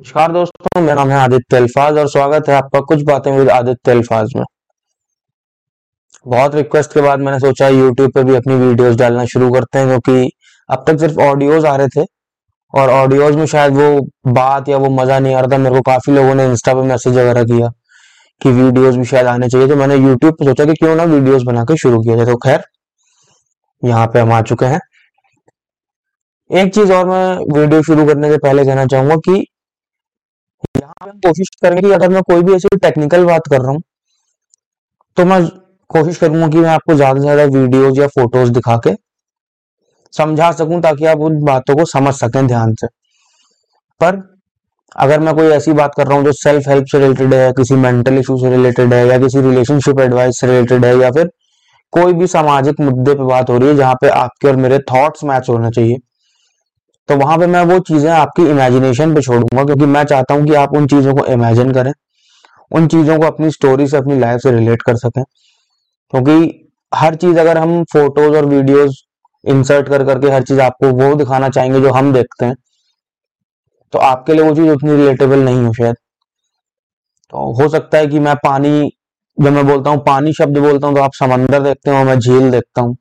नमस्कार दोस्तों, मेरा नाम है आदित्य अल्फाज और स्वागत है आपका कुछ बातें विद आदित्य अल्फाज में। बहुत रिक्वेस्ट के बाद मैंने सोचा यूट्यूब पे भी अपनी वीडियोस डालना शुरू करते हैं क्योंकि अब तक सिर्फ़ ऑडियोज आ रहे थे और ऑडियोज में शायद वो बात या वो मज़ा नहीं आ रहा था। मेरे को काफ़ी लोगों ने इंस्टा पे मैसेज वगैरह किया कि वीडियोज़ भी शायद आने चाहिए। तो मैंने यूट्यूब पे सोचा कि क्यों ना वीडियोज़ बना के शुरू किया जाए। तो खैर, यहाँ पे हम आ चुके हैं। एक चीज़ और मैं वीडियो शुरू करने से पहले कहना चाहूँगा कि यहाँ पे हम कोशिश करेंगे कि अगर मैं कोई भी ऐसी टेक्निकल बात कर रहा हूँ तो मैं कोशिश करूँगा कि मैं आपको ज़्यादा से ज़्यादा वीडियोज़ या फ़ोटोज़ दिखा के समझा सकूँ ताकि आप उन बातों को समझ सकें ध्यान से। पर अगर मैं कोई ऐसी बात कर रहा हूँ जो सेल्फ हेल्प से रिलेटेड है, किसी मेंटल इशू से रिलेटेड है, या किसी रिलेशनशिप एडवाइस से रिलेटेड है, या फिर कोई भी सामाजिक मुद्दे पे बात हो रही है जहाँ पे आपके और मेरे थॉट्स मैच होने चाहिए तो वहाँ पे मैं वो चीज़ें आपकी इमेजिनेशन पे छोड़ूँगा, क्योंकि मैं चाहता हूँ कि आप उन चीज़ों को इमेजिन करें, उन चीज़ों को अपनी स्टोरी से, अपनी लाइफ से रिलेट कर सकें। क्योंकि हर चीज़ अगर हम फ़ोटोज़ और वीडियोज़ इंसर्ट कर करके हर चीज़ आपको वो दिखाना चाहेंगे जो हम देखते हैं तो आपके लिए वो चीज़ उतनी रिलेटेबल नहीं हो शायद। तो हो सकता है कि मैं पानी, जब मैं बोलता हूँ पानी शब्द बोलता हूँ तो आप समंदर देखते हो, मैं झील देखता हूँ।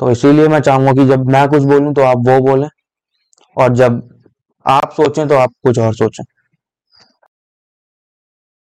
तो इसीलिए मैं चाहूँगा कि जब मैं कुछ बोलूँ तो आप वो बोलें और जब आप सोचें तो आप कुछ और सोचें।